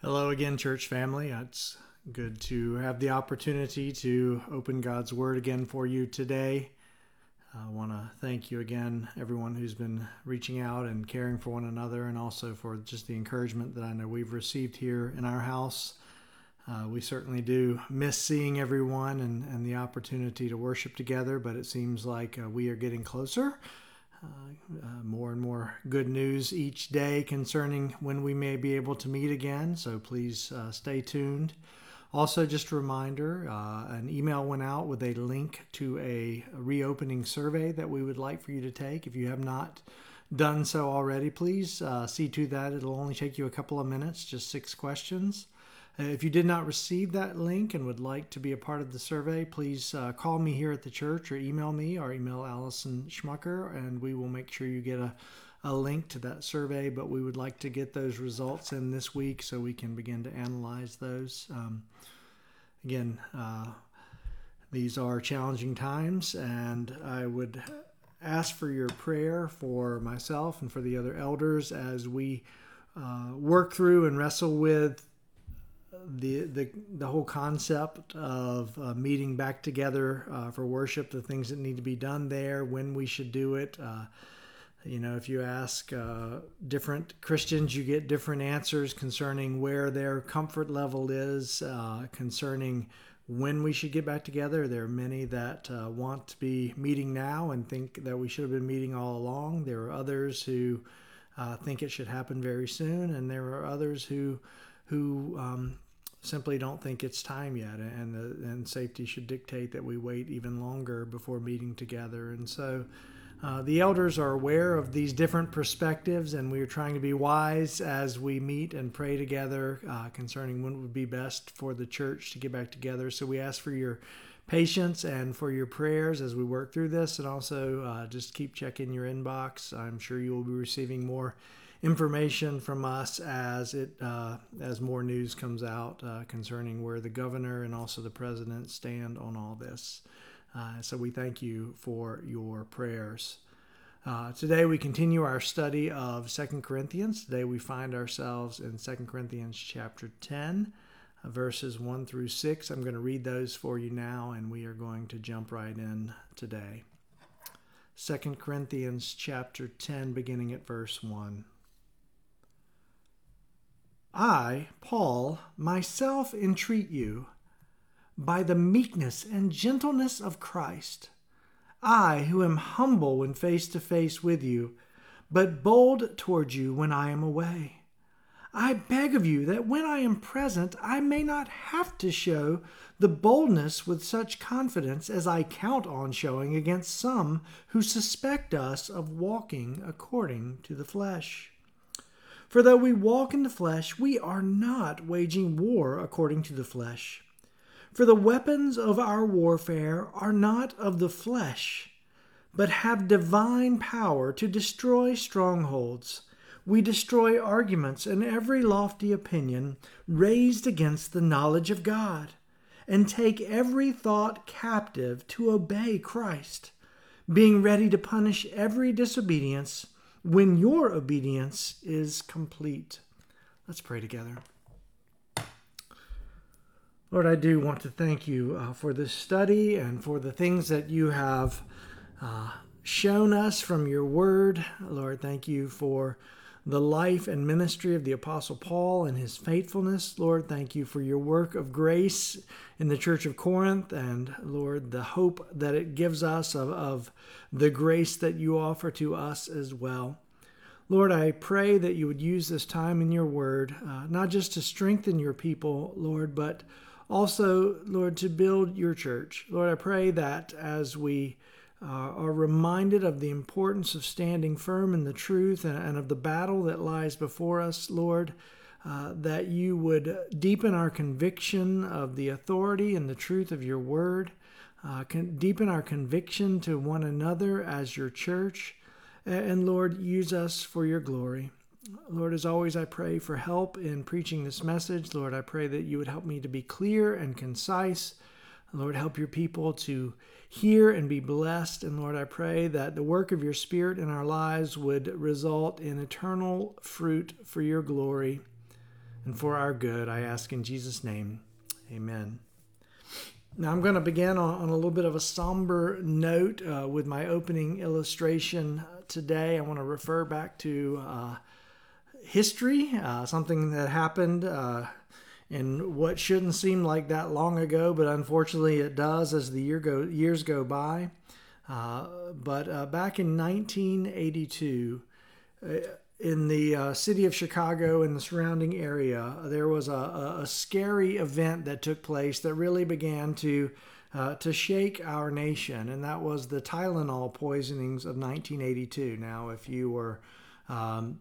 Hello again, church family. It's good to have the opportunity to open God's Word again for you today. I want to thank you again, everyone who's been reaching out and caring for one another, and also for just the encouragement that I know we've received here in our house. Uh, we certainly do miss seeing everyone and, and the opportunity to worship together, but it seems like uh, we are getting closer. Uh, uh, more and more good news each day concerning when we may be able to meet again, so please uh, stay tuned. Also, just a reminder uh, an email went out with a link to a reopening survey that we would like for you to take. If you have not done so already, please see to that. It'll only take you a couple of minutes, just six questions. Uh, if you did not receive that link and would like to be a part of the survey, please uh, call me here at the church or email me or email Allison Schmucker, and we will make sure you get a, a link to that survey. But we would like to get those results in this week so we can begin to analyze those. Um, again, uh, these are challenging times, and I would ask for your prayer for myself and for the other elders as we uh, work through and wrestle with the the the whole concept of uh, meeting back together uh, for worship, the things that need to be done there, when we should do it. Uh, you know, if you ask uh, different Christians, you get different answers concerning where their comfort level is, uh, concerning when we should get back together. There are many that uh, want to be meeting now and think that we should have been meeting all along. There are others who think it should happen very soon, and there are others who who um, simply don't think it's time yet, and the, and safety should dictate that we wait even longer before meeting together. And so, uh, the elders are aware of these different perspectives, and we are trying to be wise as we meet and pray together uh, concerning when would be best for the church to get back together. So we ask for your patience and for your prayers as we work through this, and also uh, just keep checking your inbox. I'm sure you will be receiving more information from us as it uh, as more news comes out uh, concerning where the governor and also the president stand on all this. Uh, so we thank you for your prayers. Uh, today we continue our study of Second Corinthians. Today we find ourselves in Second Corinthians chapter 10, uh, verses 1 through 6. I'm going to read those for you now, and we are going to jump right in today. Second Corinthians chapter 10, beginning at verse 1. I, Paul, myself entreat you, by the meekness and gentleness of Christ, I, who am humble when face to face with you, but bold toward you when I am away. I beg of you that when I am present, I may not have to show the boldness with such confidence as I count on showing against some who suspect us of walking according to the flesh. For though we walk in the flesh, we are not waging war according to the flesh. For the weapons of our warfare are not of the flesh, but have divine power to destroy strongholds. We destroy arguments and every lofty opinion raised against the knowledge of God, and take every thought captive to obey Christ, being ready to punish every disobedience when your obedience is complete. Let's pray together. Lord, I do want to thank you uh, for this study and for the things that you have uh, shown us from your word. Lord, thank you for the life and ministry of the Apostle Paul and his faithfulness. Lord, thank you for your work of grace in the church of Corinth, and Lord, the hope that it gives us of, of the grace that you offer to us as well. Lord, I pray that you would use this time in your word, uh, not just to strengthen your people, Lord, but also, Lord, to build your church. Lord, I pray that as we uh, are reminded of the importance of standing firm in the truth and, and of the battle that lies before us, Lord. Uh, that you would deepen our conviction of the authority and the truth of your word, uh, deepen our conviction to one another as your church, and, and Lord, use us for your glory. Lord, as always, I pray for help in preaching this message. Lord, I pray that you would help me to be clear and concise. Lord, help your people to hear and be blessed. And Lord, I pray that the work of your Spirit in our lives would result in eternal fruit for your glory. and for our good. I ask in Jesus' name. Amen. Now, I'm going to begin on, on a little bit of a somber note uh, with my opening illustration today. I want to refer back to uh, history, uh, something that happened uh, in what shouldn't seem like that long ago, but unfortunately it does as the year go, years go by. Uh, but uh, back in 1982, in the uh, city of Chicago and the surrounding area, there was a, a, scary event that took place that really began to uh, to shake our nation, and that was the Tylenol poisonings of 1982. Now, if you were um,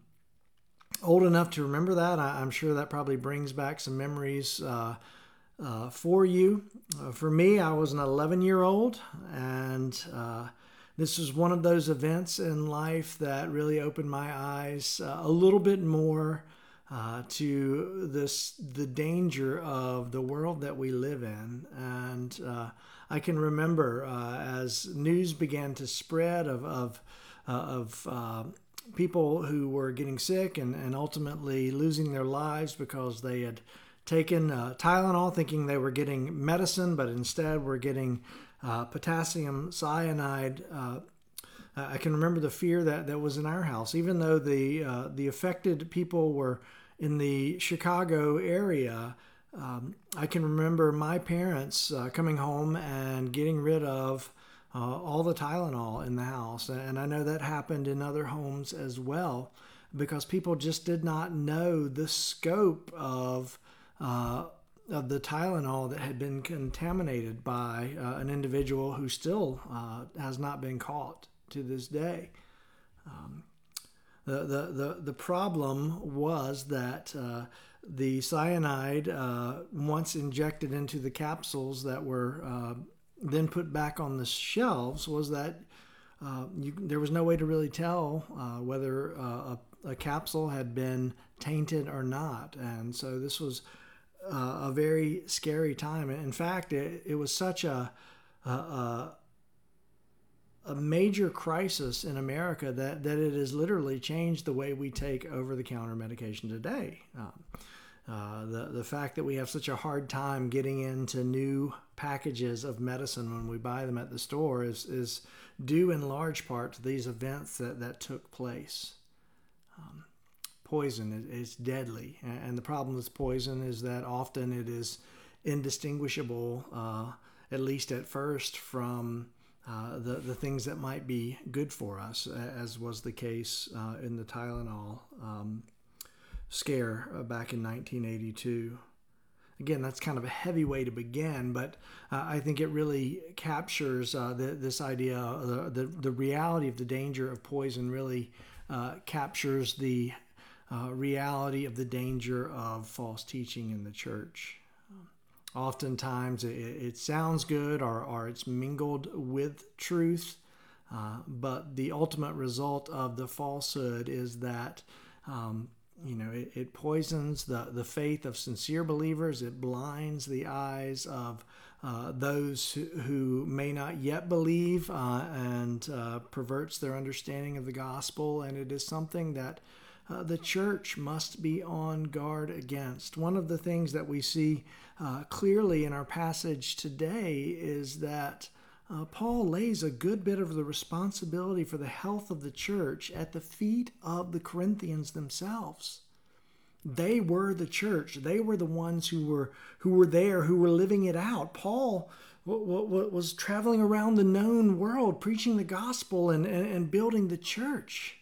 old enough to remember that, I, am sure that probably brings back some memories. Uh, uh for you. Uh, for me, I was an 11 year old, and uh, this was one of those events in life that really opened my eyes uh, a little bit more uh, to this the danger of the world that we live in and I can remember as news began to spread of of, of people who were getting sick and, and ultimately losing their lives because they had taken Tylenol thinking they were getting medicine but instead were getting uh, potassium cyanide. Uh, I can remember the fear that, that was in our house, even though the uh, the affected people were in the Chicago area. Um, I can remember my parents uh, coming home and getting rid of uh, all the Tylenol in the house, and I know that happened in other homes as well, because people just did not know the scope of uh, of the Tylenol that had been contaminated by uh, an individual who still uh, has not been caught to this day. Um, the, the, the, the problem was that uh, the cyanide, uh, once injected into the capsules that were uh, then put back on the shelves, was that uh, you, there was no way to really tell whether a, a capsule had been tainted or not. And so this was uh, a very scary time. In fact, it, it was such a, a, a major crisis in America that, that it has literally changed the way we take over the counter medication today. Um, uh, the, the fact that we have such a hard time getting into new packages of medicine when we buy them at the store is, is due in large part to these events that, that took place. Um, poison is deadly. And the problem with poison is that often it is indistinguishable, uh, at least at first, from uh, the, the things that might be good for us, as was the case uh, in the Tylenol um, scare uh, back in 1982. Again, that's kind of a heavy way to begin, but uh, I think it really captures uh, the, this idea, the, the, the reality of the danger of poison really captures the uh, reality of the danger of false teaching in the church. Oftentimes it, it sounds good or, or it's mingled with truth, uh, but the ultimate result of the falsehood is that um, you know it, it, poisons the, the faith of sincere believers it blinds the eyes of uh, those who, may not yet believe uh, and uh, perverts their understanding of the gospel and it is something that uh, the church must be on guard against. One of the things that we see uh, clearly in our passage today is that uh, Paul lays a good bit of the responsibility for the health of the church at the feet of the Corinthians themselves. They were the church. They were the ones who were who were there, who were living it out. Paul was traveling around the known world, preaching the gospel and, and, and building the church.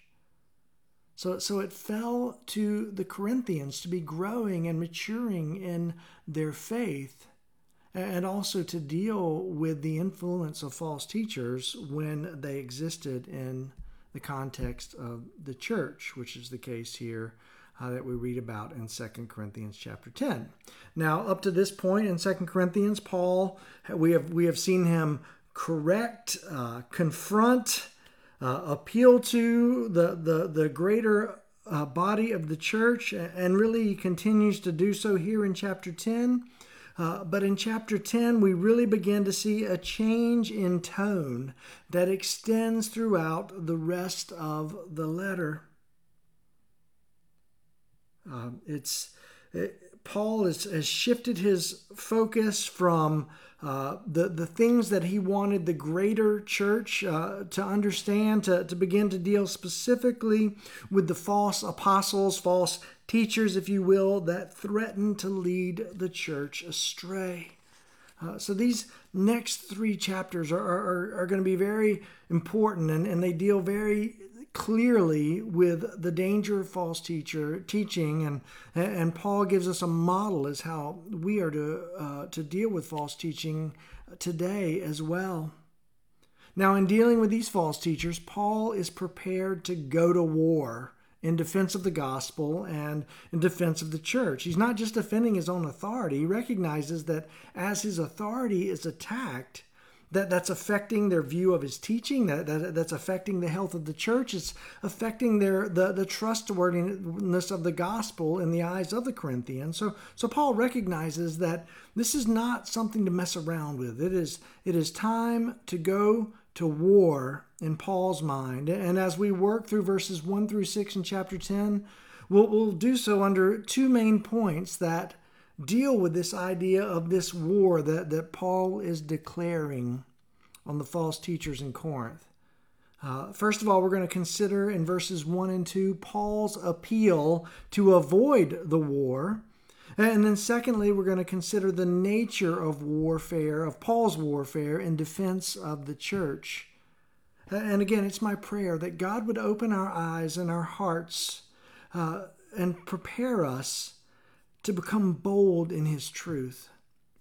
So, so it fell to the Corinthians to be growing and maturing in their faith and also to deal with the influence of false teachers when they existed in the context of the church, which is the case here uh, that we read about in 2 Corinthians chapter 10. Now, up to this point in 2 Corinthians, Paul, we have, we have seen him correct, uh, confront, uh, appeal to the, the, the greater uh, body of the church, and really continues to do so here in chapter 10. Uh, but in chapter 10, we really begin to see a change in tone that extends throughout the rest of the letter. Uh, it's Paul has, has shifted his focus from uh, the, the things that he wanted the greater church uh, to understand, to, to begin to deal specifically with the false apostles, false teachers, if you will, that threaten to lead the church astray. Uh, so these next three chapters are, are, are going to be very important and, and they deal very clearly with the danger of false teacher teaching and and Paul gives us a model as how we are to uh, to deal with false teaching today as well. Now in dealing with these false teachers Paul is prepared to go to war in defense of the gospel and in defense of the church. He's not just defending his own authority. He recognizes that as his authority is attacked, that that's affecting their view of his teaching that, that that's affecting the health of the church it's affecting their the, the trustworthiness of the gospel in the eyes of the corinthians so so paul recognizes that this is not something to mess around with it is it is time to go to war in paul's mind and as we work through verses 1 through 6 in chapter 10 we'll, we'll do so under two main points that deal with this idea of this war that, that Paul is declaring on the false teachers in Corinth. Uh, first of all, we're going to consider in verses 1 and 2 Paul's appeal to avoid the war. And then, secondly, we're going to consider the nature of warfare, of Paul's warfare in defense of the church. And again, it's my prayer that God would open our eyes and our hearts uh, and prepare us to become bold in his truth.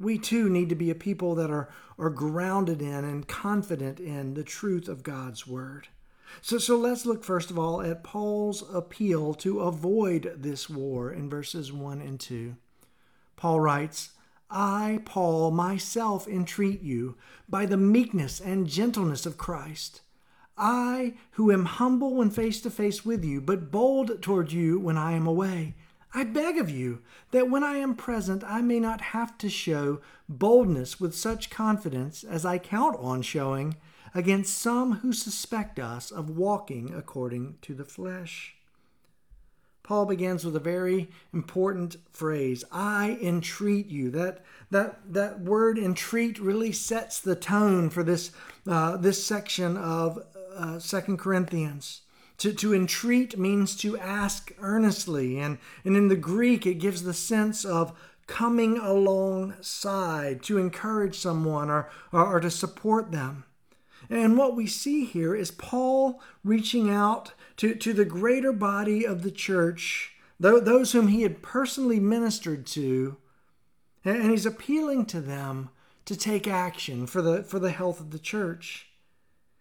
We too need to be a people that are, are grounded in and confident in the truth of God's word. So, so let's look first of all at Paul's appeal to avoid this war in verses 1 and 2. Paul writes, I, Paul, myself entreat you by the meekness and gentleness of Christ. I, who am humble when face to face with you, but bold toward you when I am away. I beg of you that when I am present, I may not have to show boldness with such confidence as I count on showing against some who suspect us of walking according to the flesh. Paul begins with a very important phrase I entreat you. That, that, that word entreat really sets the tone for this, uh, this section of uh, 2 Corinthians. To, to entreat means to ask earnestly, and, and in the Greek, it gives the sense of coming alongside to encourage someone or, or, or to support them. And what we see here is Paul reaching out to, to the greater body of the church, those whom he had personally ministered to, and he's appealing to them to take action for the, for the health of the church.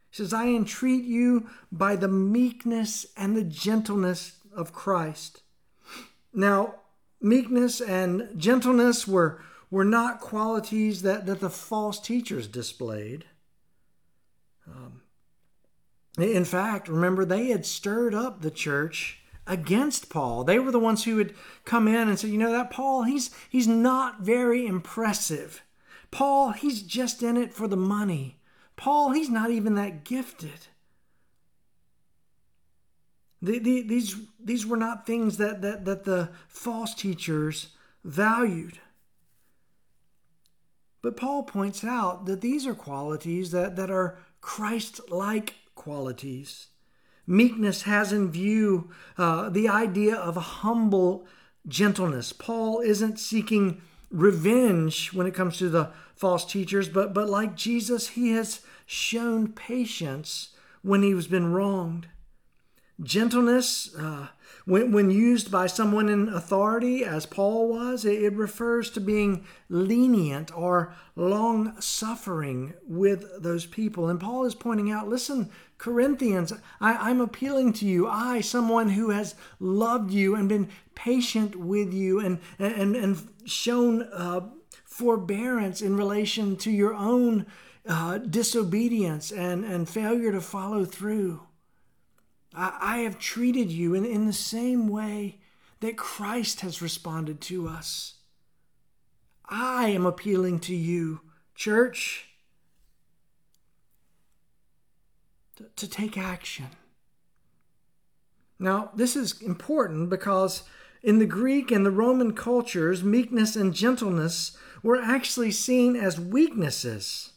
He says, I entreat you by the meekness and the gentleness of Christ. Now, meekness and gentleness were, were not qualities that, that the false teachers displayed. In fact, remember, they had stirred up the church against Paul. They were the ones who would come in and say, you know, that Paul, he's, he's not very impressive. Paul, he's just in it for the money. Paul, he's not even that gifted. The, the, these, these were not things that, that, that the false teachers valued. But Paul points out that these are qualities that, that are Christ like qualities. Meekness has in view uh, the idea of humble gentleness. Paul isn't seeking revenge when it comes to the false teachers, but, but like Jesus, he has shown patience when he has been wronged. Gentleness, uh, when, when used by someone in authority, as Paul was, it, it refers to being lenient or long suffering with those people. And Paul is pointing out listen, Corinthians, I, am appealing to you. I, someone who has loved you and been patient with you and, and, and shown uh, forbearance in relation to your own uh, disobedience and, and failure to follow through. I, I have treated you in, in the same way that Christ has responded to us. I am appealing to you, church, to, to take action. Now, this is important because In the Greek and the Roman cultures, meekness and gentleness were actually seen as weaknesses.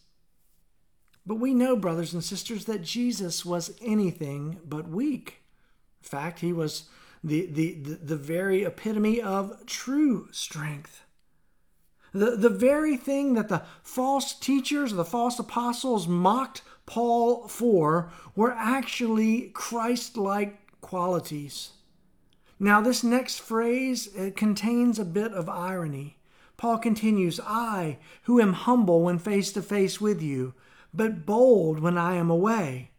But we know, brothers and sisters, that Jesus was anything but weak. In fact, he was the, the, the, the very epitome of true strength. The, the very thing that the false teachers, the false apostles mocked Paul for were actually Christ like qualities. Now, this next phrase contains a bit of irony. Paul continues, I, who am humble when face to face with you, but bold when I am away.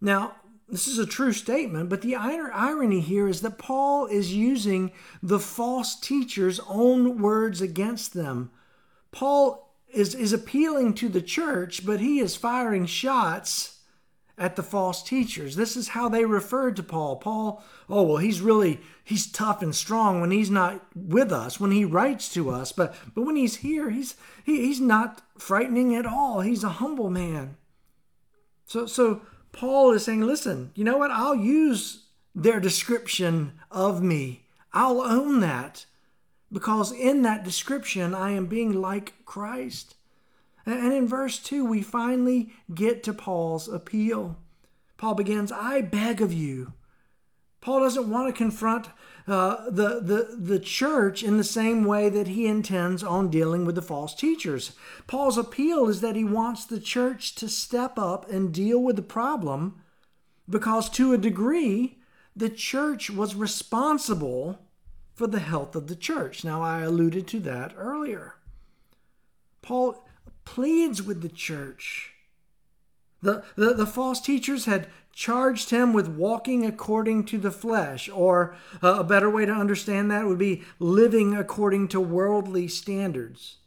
Now, this is a true statement, but the irony here is that Paul is using the false teacher's own words against them. Paul is, is appealing to the church, but he is firing shots at the false teachers. This is how they referred to Paul. Paul, oh, well, he's really, he's tough and strong when he's not with us, when he writes to us. But, but when he's here, he's, he, he's not frightening at all. He's a humble man. So, so Paul is saying, listen, you know what? I'll use their description of me. I'll own that because in that description, I am being like Christ. And in verse 2, we finally get to Paul's appeal. Paul begins, I beg of you. Paul doesn't want to confront uh, the, the, the church in the same way that he intends on dealing with the false teachers. Paul's appeal is that he wants the church to step up and deal with the problem because, to a degree, the church was responsible for the health of the church. Now, I alluded to that earlier. Paul pleads with the church. The, the, the false teachers had charged him with walking according to the flesh, or uh, a better way to understand that would be living according to worldly standards.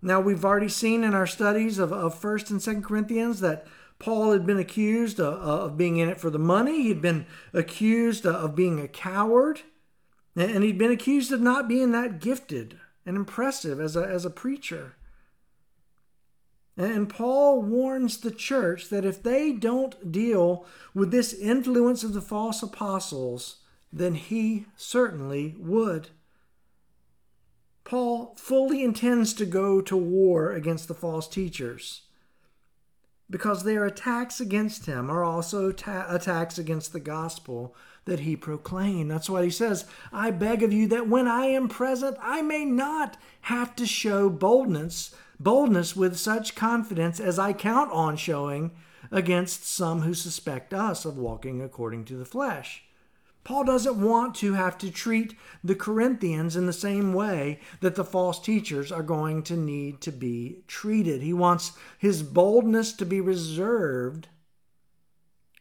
Now, we've already seen in our studies of, of 1st and 2nd Corinthians that Paul had been accused of, of being in it for the money. He'd been accused uh, of being a coward. And he'd been accused of not being that gifted and impressive as a, as a preacher. And Paul warns the church that if they don't deal with this influence of the false apostles, then he certainly would. Paul fully intends to go to war against the false teachers because their attacks against him are also ta- attacks against the gospel that he proclaimed. That's why he says, I beg of you that when I am present, I may not have to show boldness boldness with such confidence as I count on showing against some who suspect us of walking according to the flesh. Paul doesn't want to have to treat the Corinthians in the same way that the false teachers are going to need to be treated. He wants his boldness to be reserved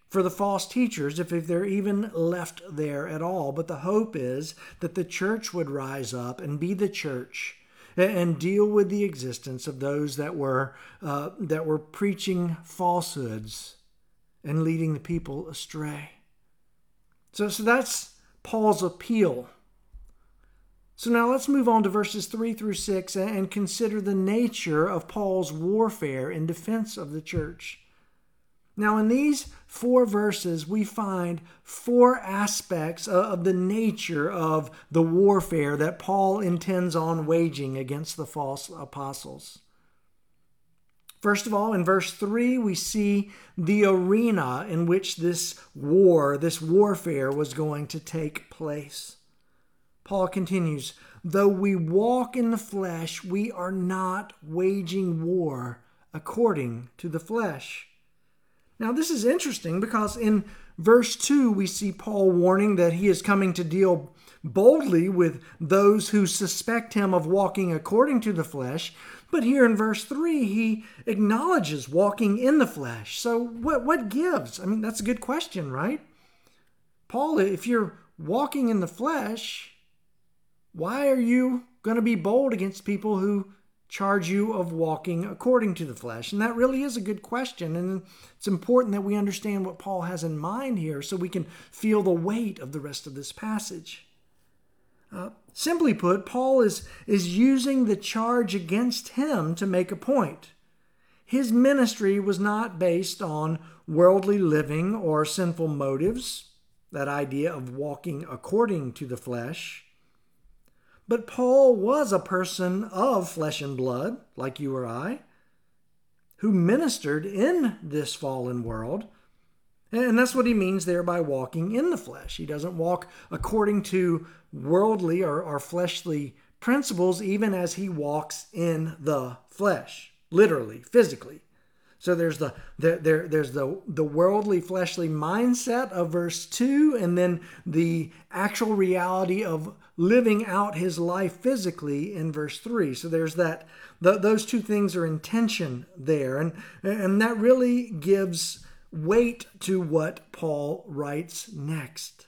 for the false teachers if if they're even left there at all. But the hope is that the church would rise up and be the church and deal with the existence of those that were uh, that were preaching falsehoods and leading the people astray. So, so that's Paul's appeal. So now let's move on to verses 3 through 6 and consider the nature of Paul's warfare in defense of the church. Now, in these four verses, we find four aspects of the nature of the warfare that Paul intends on waging against the false apostles. First of all, in verse 3, we see the arena in which this war, this warfare, was going to take place. Paul continues, Though we walk in the flesh, we are not waging war according to the flesh. Now, this is interesting because in verse 2, we see Paul warning that he is coming to deal boldly with those who suspect him of walking according to the flesh. But here in verse 3, he acknowledges walking in the flesh. So, what, what gives? I mean, that's a good question, right? Paul, if you're walking in the flesh, why are you going to be bold against people who charge you of walking according to the flesh? And that really is a good question. And it's important that we understand what Paul has in mind here so we can feel the weight of the rest of this passage. Uh, simply put, Paul is, is using the charge against him to make a point. His ministry was not based on worldly living or sinful motives, that idea of walking according to the flesh. But Paul was a person of flesh and blood, like you or I, who ministered in this fallen world. And that's what he means there by walking in the flesh. He doesn't walk according to worldly or, or fleshly principles, even as he walks in the flesh, literally, physically. So there's the, the there there's the the worldly fleshly mindset of verse 2 and then the actual reality of living out his life physically in verse 3. So there's that those two things are in tension there and and that really gives weight to what Paul writes next.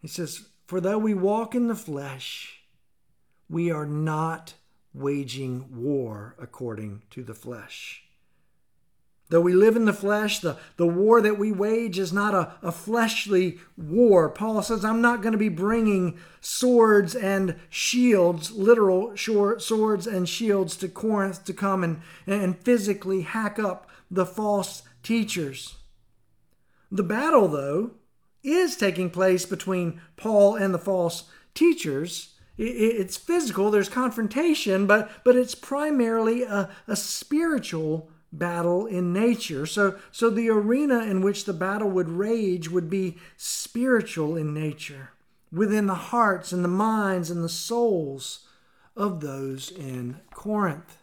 He says, For though we walk in the flesh, we are not waging war according to the flesh. Though we live in the flesh, the, the war that we wage is not a, a fleshly war. Paul says, I'm not going to be bringing swords and shields, literal swords and shields to Corinth to come and, and physically hack up the false teachers. The battle, though, is taking place between Paul and the false teachers. It's physical, there's confrontation, but, but it's primarily a, a spiritual battle in nature. So, so the arena in which the battle would rage would be spiritual in nature, within the hearts and the minds and the souls of those in Corinth.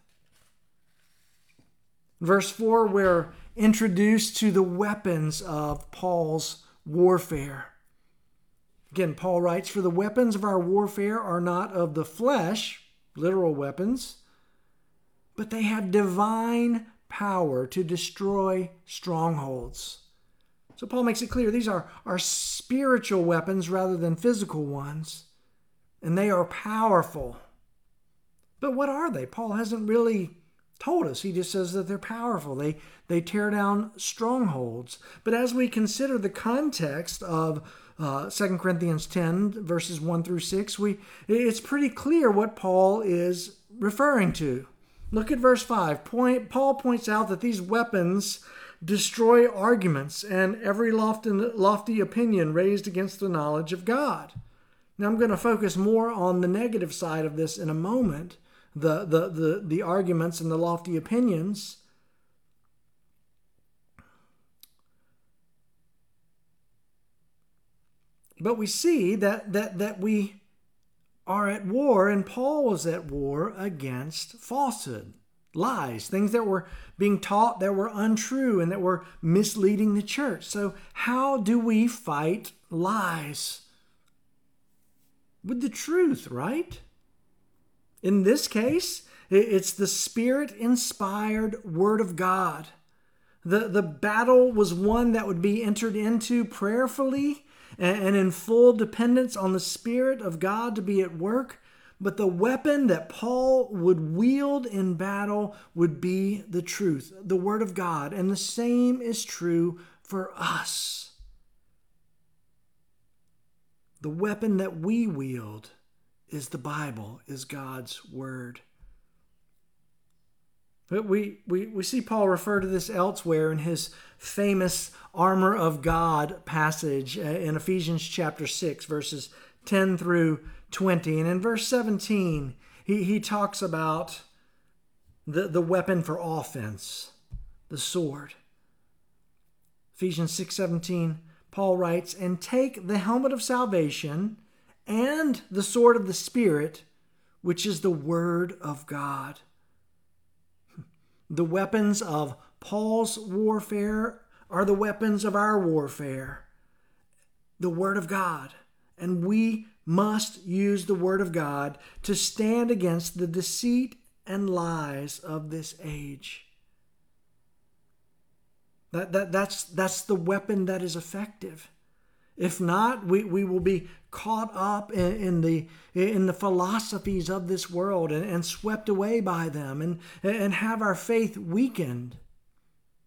Verse 4, we're introduced to the weapons of Paul's warfare. Again, Paul writes, For the weapons of our warfare are not of the flesh, literal weapons, but they have divine power to destroy strongholds. So Paul makes it clear these are, are spiritual weapons rather than physical ones, and they are powerful. But what are they? Paul hasn't really told us. He just says that they're powerful. They they tear down strongholds. But as we consider the context of uh, 2 Corinthians 10 verses 1 through 6, we it's pretty clear what Paul is referring to. Look at verse 5. Point, Paul points out that these weapons destroy arguments and every lofty, lofty opinion raised against the knowledge of God. Now I'm going to focus more on the negative side of this in a moment the, the, the, the arguments and the lofty opinions. But we see that, that, that we are at war, and Paul was at war against falsehood, lies, things that were being taught that were untrue and that were misleading the church. So, how do we fight lies? With the truth, right? In this case, it's the spirit inspired Word of God. The, the battle was one that would be entered into prayerfully and in full dependence on the Spirit of God to be at work. But the weapon that Paul would wield in battle would be the truth, the Word of God. And the same is true for us. The weapon that we wield is the Bible, is God's Word. But we, we, we see Paul refer to this elsewhere in his famous armor of God passage uh, in Ephesians chapter 6, verses 10 through 20. And in verse 17, he, he talks about the, the weapon for offense, the sword. Ephesians 6 17, Paul writes, And take the helmet of salvation and the sword of the Spirit, which is the Word of God. The weapons of Paul's warfare are the weapons of our warfare the Word of God. And we must use the Word of God to stand against the deceit and lies of this age. That, that, that's, that's the weapon that is effective. If not, we, we will be caught up in, in the in the philosophies of this world and, and swept away by them and, and have our faith weakened.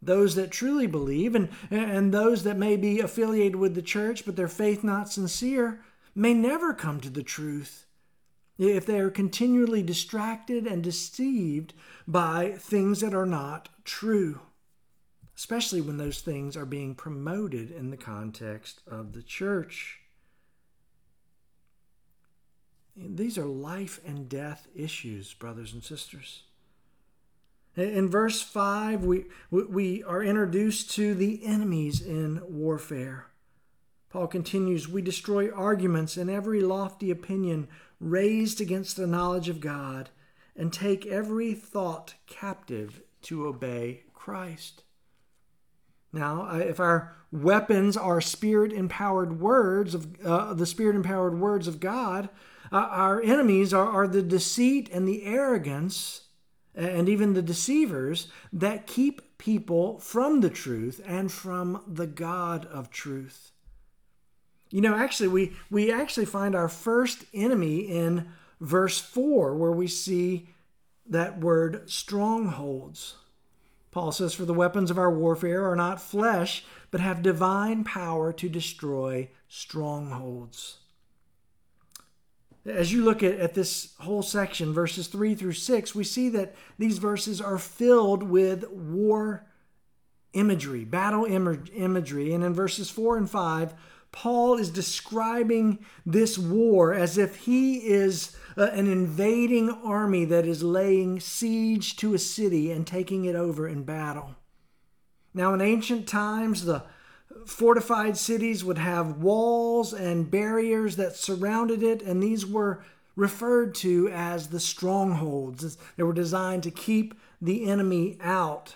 Those that truly believe and, and those that may be affiliated with the church but their faith not sincere may never come to the truth if they are continually distracted and deceived by things that are not true especially when those things are being promoted in the context of the church. these are life and death issues, brothers and sisters. In verse 5, we, we are introduced to the enemies in warfare. Paul continues We destroy arguments and every lofty opinion raised against the knowledge of God, and take every thought captive to obey Christ. Now, if our weapons are spirit empowered words of uh, the spirit empowered words of God, uh, our enemies are, are the deceit and the arrogance and even the deceivers that keep people from the truth and from the God of truth. You know, actually, we, we actually find our first enemy in verse 4, where we see that word strongholds. Paul says, For the weapons of our warfare are not flesh, but have divine power to destroy strongholds. As you look at, at this whole section, verses 3 through 6, we see that these verses are filled with war imagery, battle imagery. And in verses 4 and 5, Paul is describing this war as if he is uh, an invading army that is laying siege to a city and taking it over in battle. Now, in ancient times, the fortified cities would have walls and barriers that surrounded it, and these were referred to as the strongholds. They were designed to keep the enemy out.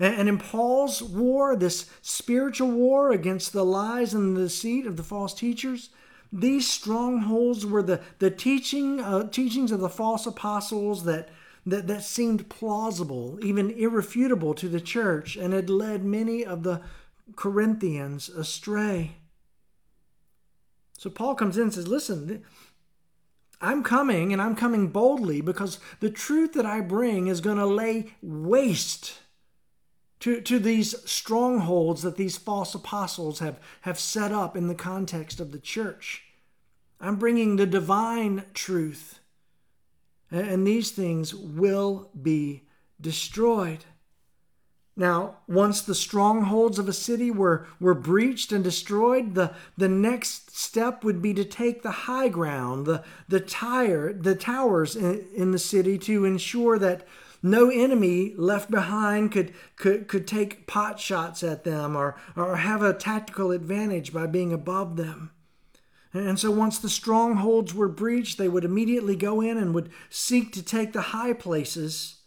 And in Paul's war, this spiritual war against the lies and the deceit of the false teachers, these strongholds were the, the teaching uh, teachings of the false apostles that, that, that seemed plausible, even irrefutable to the church, and had led many of the Corinthians astray. So Paul comes in and says, Listen, I'm coming and I'm coming boldly because the truth that I bring is going to lay waste to, to these strongholds that these false apostles have, have set up in the context of the church. I'm bringing the divine truth, and these things will be destroyed. Now, once the strongholds of a city were, were breached and destroyed, the, the next step would be to take the high ground, the, the, tire, the towers in, in the city to ensure that no enemy left behind could, could, could take pot shots at them or, or have a tactical advantage by being above them. And so once the strongholds were breached, they would immediately go in and would seek to take the high places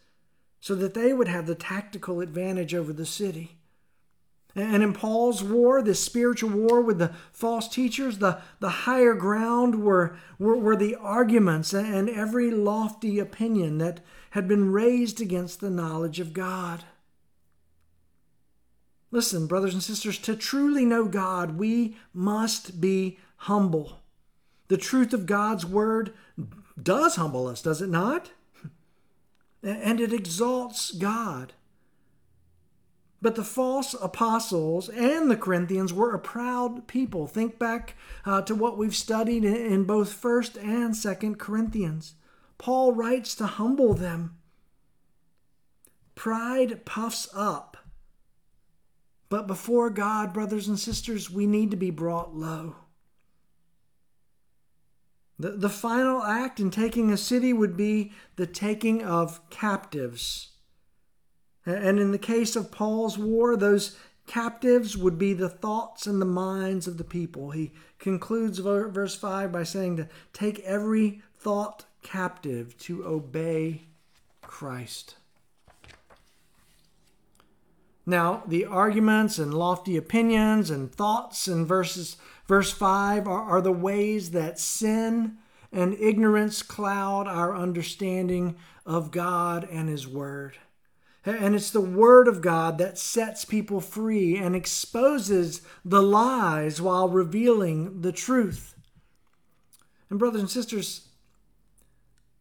so that they would have the tactical advantage over the city. And in Paul's war, this spiritual war with the false teachers, the, the higher ground were, were, were the arguments and every lofty opinion that had been raised against the knowledge of God. Listen, brothers and sisters, to truly know God, we must be humble. The truth of God's word does humble us, does it not? And it exalts God. But the false apostles and the Corinthians were a proud people. Think back uh, to what we've studied in both 1st and 2nd Corinthians. Paul writes to humble them. Pride puffs up. But before God, brothers and sisters, we need to be brought low. The, the final act in taking a city would be the taking of captives. And in the case of Paul's war, those captives would be the thoughts and the minds of the people. He concludes verse 5 by saying to take every thought captive to obey Christ. Now, the arguments and lofty opinions and thoughts in verses verse 5 are, are the ways that sin and ignorance cloud our understanding of God and His Word. And it's the Word of God that sets people free and exposes the lies while revealing the truth. And, brothers and sisters,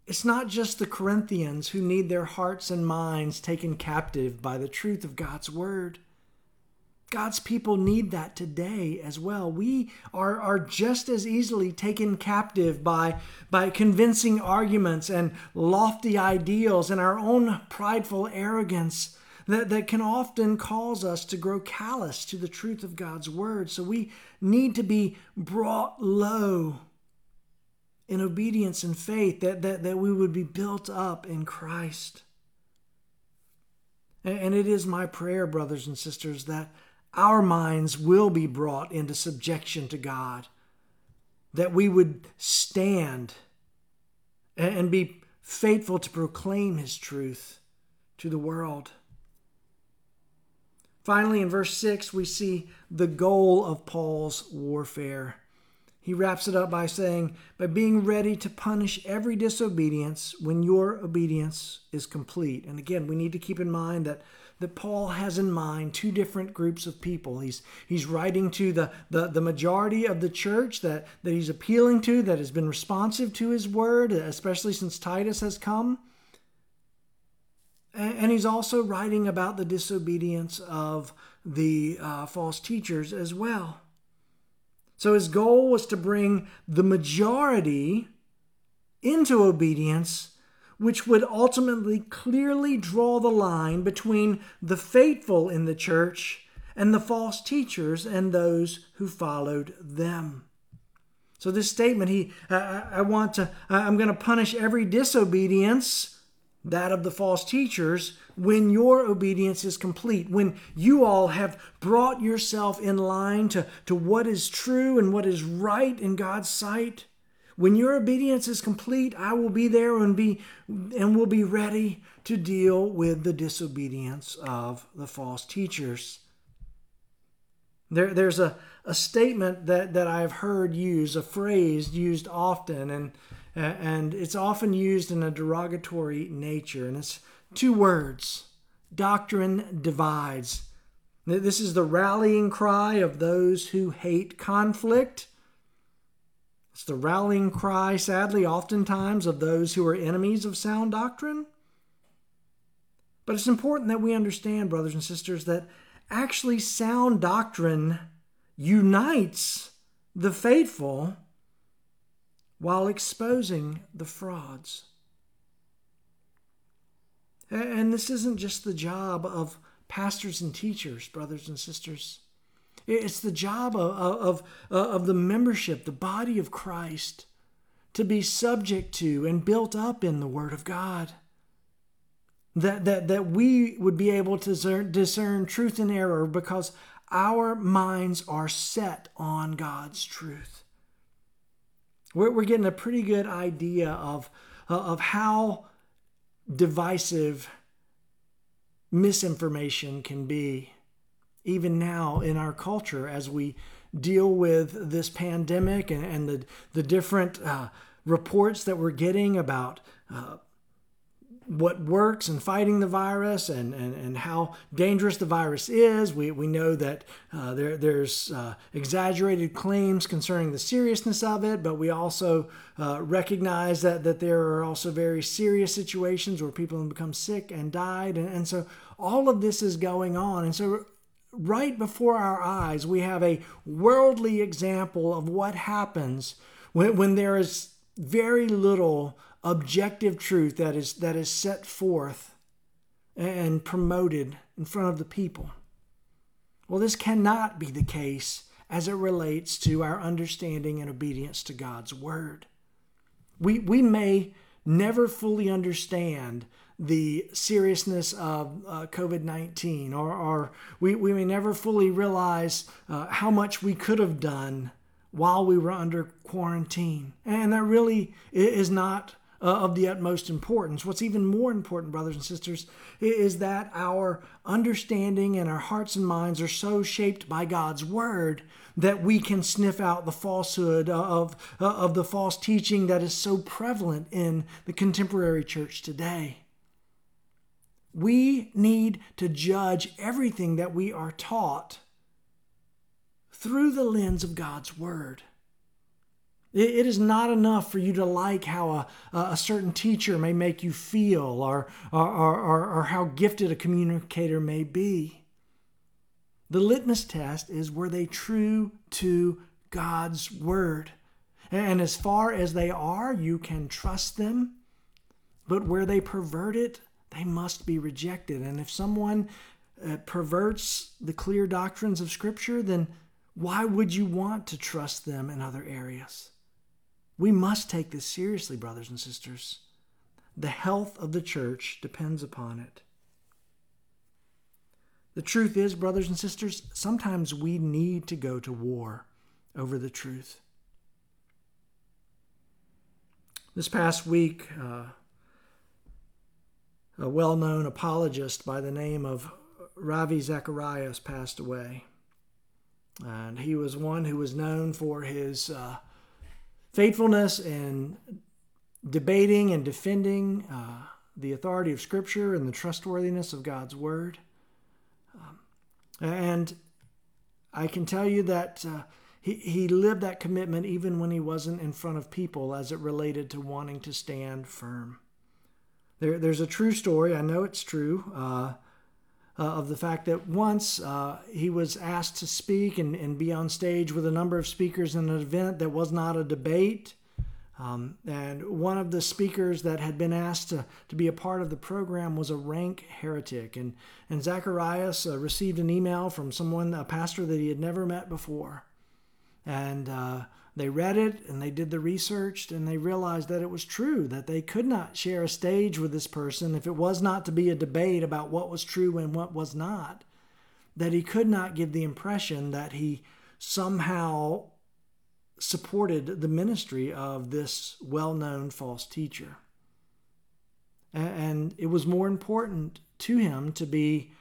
it's not just the Corinthians who need their hearts and minds taken captive by the truth of God's Word. God's people need that today as well. We are, are just as easily taken captive by, by convincing arguments and lofty ideals and our own prideful arrogance that, that can often cause us to grow callous to the truth of God's word. So we need to be brought low in obedience and faith, that, that, that we would be built up in Christ. And it is my prayer, brothers and sisters, that our minds will be brought into subjection to God, that we would stand and be faithful to proclaim His truth to the world. Finally, in verse 6, we see the goal of Paul's warfare. He wraps it up by saying, by being ready to punish every disobedience when your obedience is complete. And again, we need to keep in mind that, that Paul has in mind two different groups of people. He's, he's writing to the, the, the majority of the church that, that he's appealing to, that has been responsive to his word, especially since Titus has come. And he's also writing about the disobedience of the uh, false teachers as well. So his goal was to bring the majority into obedience, which would ultimately clearly draw the line between the faithful in the church and the false teachers and those who followed them. So this statement, he, I, I want to, I'm going to punish every disobedience that of the false teachers, when your obedience is complete, when you all have brought yourself in line to, to what is true and what is right in God's sight, when your obedience is complete, I will be there and be and will be ready to deal with the disobedience of the false teachers. There, there's a, a statement that, that I've heard used, a phrase used often, and and it's often used in a derogatory nature. And it's two words doctrine divides. This is the rallying cry of those who hate conflict. It's the rallying cry, sadly, oftentimes of those who are enemies of sound doctrine. But it's important that we understand, brothers and sisters, that actually sound doctrine unites the faithful while exposing the frauds. And this isn't just the job of pastors and teachers, brothers and sisters. It's the job of, of, of the membership, the body of Christ, to be subject to and built up in the Word of God. That, that, that we would be able to discern, discern truth and error because our minds are set on God's truth. We're, we're getting a pretty good idea of, uh, of how divisive misinformation can be, even now in our culture, as we deal with this pandemic and, and the, the different uh, reports that we're getting about uh, what works in fighting the virus and, and, and how dangerous the virus is. We, we know that uh, there, there's uh, exaggerated claims concerning the seriousness of it, but we also uh, recognize that, that there are also very serious situations where people have become sick and died. And, and so all of this is going on. And so right before our eyes, we have a worldly example of what happens when, when there is very little objective truth that is that is set forth and promoted in front of the people. Well, this cannot be the case as it relates to our understanding and obedience to God's word. We we may never fully understand the seriousness of uh, COVID 19, or, or we, we may never fully realize uh, how much we could have done while we were under quarantine. And that really is not uh, of the utmost importance. What's even more important, brothers and sisters, is that our understanding and our hearts and minds are so shaped by God's Word that we can sniff out the falsehood of, uh, of the false teaching that is so prevalent in the contemporary church today. We need to judge everything that we are taught through the lens of God's Word. It is not enough for you to like how a, a certain teacher may make you feel or, or, or, or how gifted a communicator may be. The litmus test is were they true to God's word? And as far as they are, you can trust them. But where they pervert it, they must be rejected. And if someone uh, perverts the clear doctrines of Scripture, then why would you want to trust them in other areas? We must take this seriously, brothers and sisters. The health of the church depends upon it. The truth is, brothers and sisters, sometimes we need to go to war over the truth. This past week, uh, a well known apologist by the name of Ravi Zacharias passed away. And he was one who was known for his uh, faithfulness in debating and defending uh, the authority of Scripture and the trustworthiness of God's Word. Um, and I can tell you that uh, he, he lived that commitment even when he wasn't in front of people as it related to wanting to stand firm. There, there's a true story, I know it's true, uh, uh, of the fact that once uh, he was asked to speak and, and be on stage with a number of speakers in an event that was not a debate. Um, and one of the speakers that had been asked to, to be a part of the program was a rank heretic. And, and Zacharias uh, received an email from someone, a pastor that he had never met before. And uh, they read it and they did the research and they realized that it was true, that they could not share a stage with this person if it was not to be a debate about what was true and what was not. That he could not give the impression that he somehow supported the ministry of this well known false teacher. And it was more important to him to be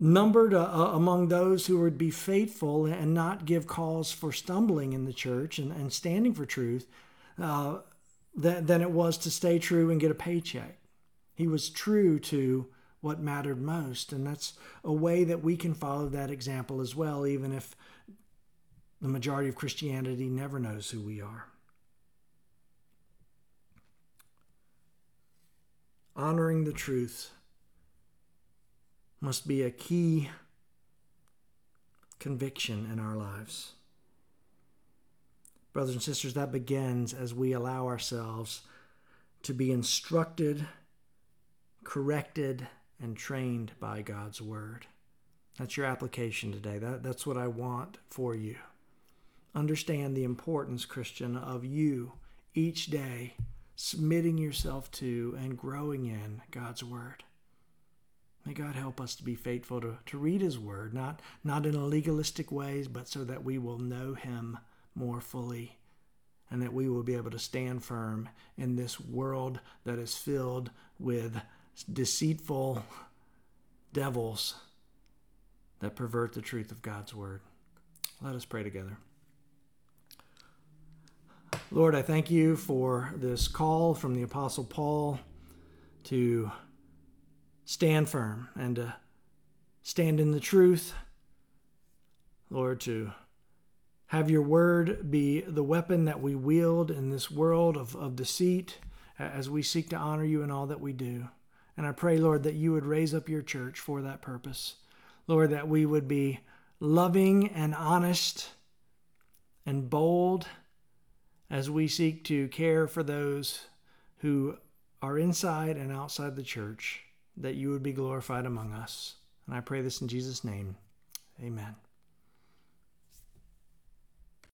numbered uh, uh, among those who would be faithful and not give cause for stumbling in the church and, and standing for truth uh, than, than it was to stay true and get a paycheck. He was true to what mattered most. And that's a way that we can follow that example as well, even if the majority of Christianity never knows who we are. Honoring the truth must be a key conviction in our lives. Brothers and sisters, that begins as we allow ourselves to be instructed, corrected, and trained by God's Word. That's your application today. That, that's what I want for you. Understand the importance, Christian, of you each day submitting yourself to and growing in God's Word. May God help us to be faithful to, to read His Word, not, not in a legalistic ways, but so that we will know Him more fully and that we will be able to stand firm in this world that is filled with deceitful devils that pervert the truth of God's Word. Let us pray together. Lord, I thank you for this call from the Apostle Paul to stand firm and to stand in the truth. Lord, to have your word be the weapon that we wield in this world of, of deceit as we seek to honor you in all that we do. And I pray, Lord, that you would raise up your church for that purpose. Lord, that we would be loving and honest and bold as we seek to care for those who are inside and outside the church that you would be glorified among us. And I pray this in Jesus' name. Amen.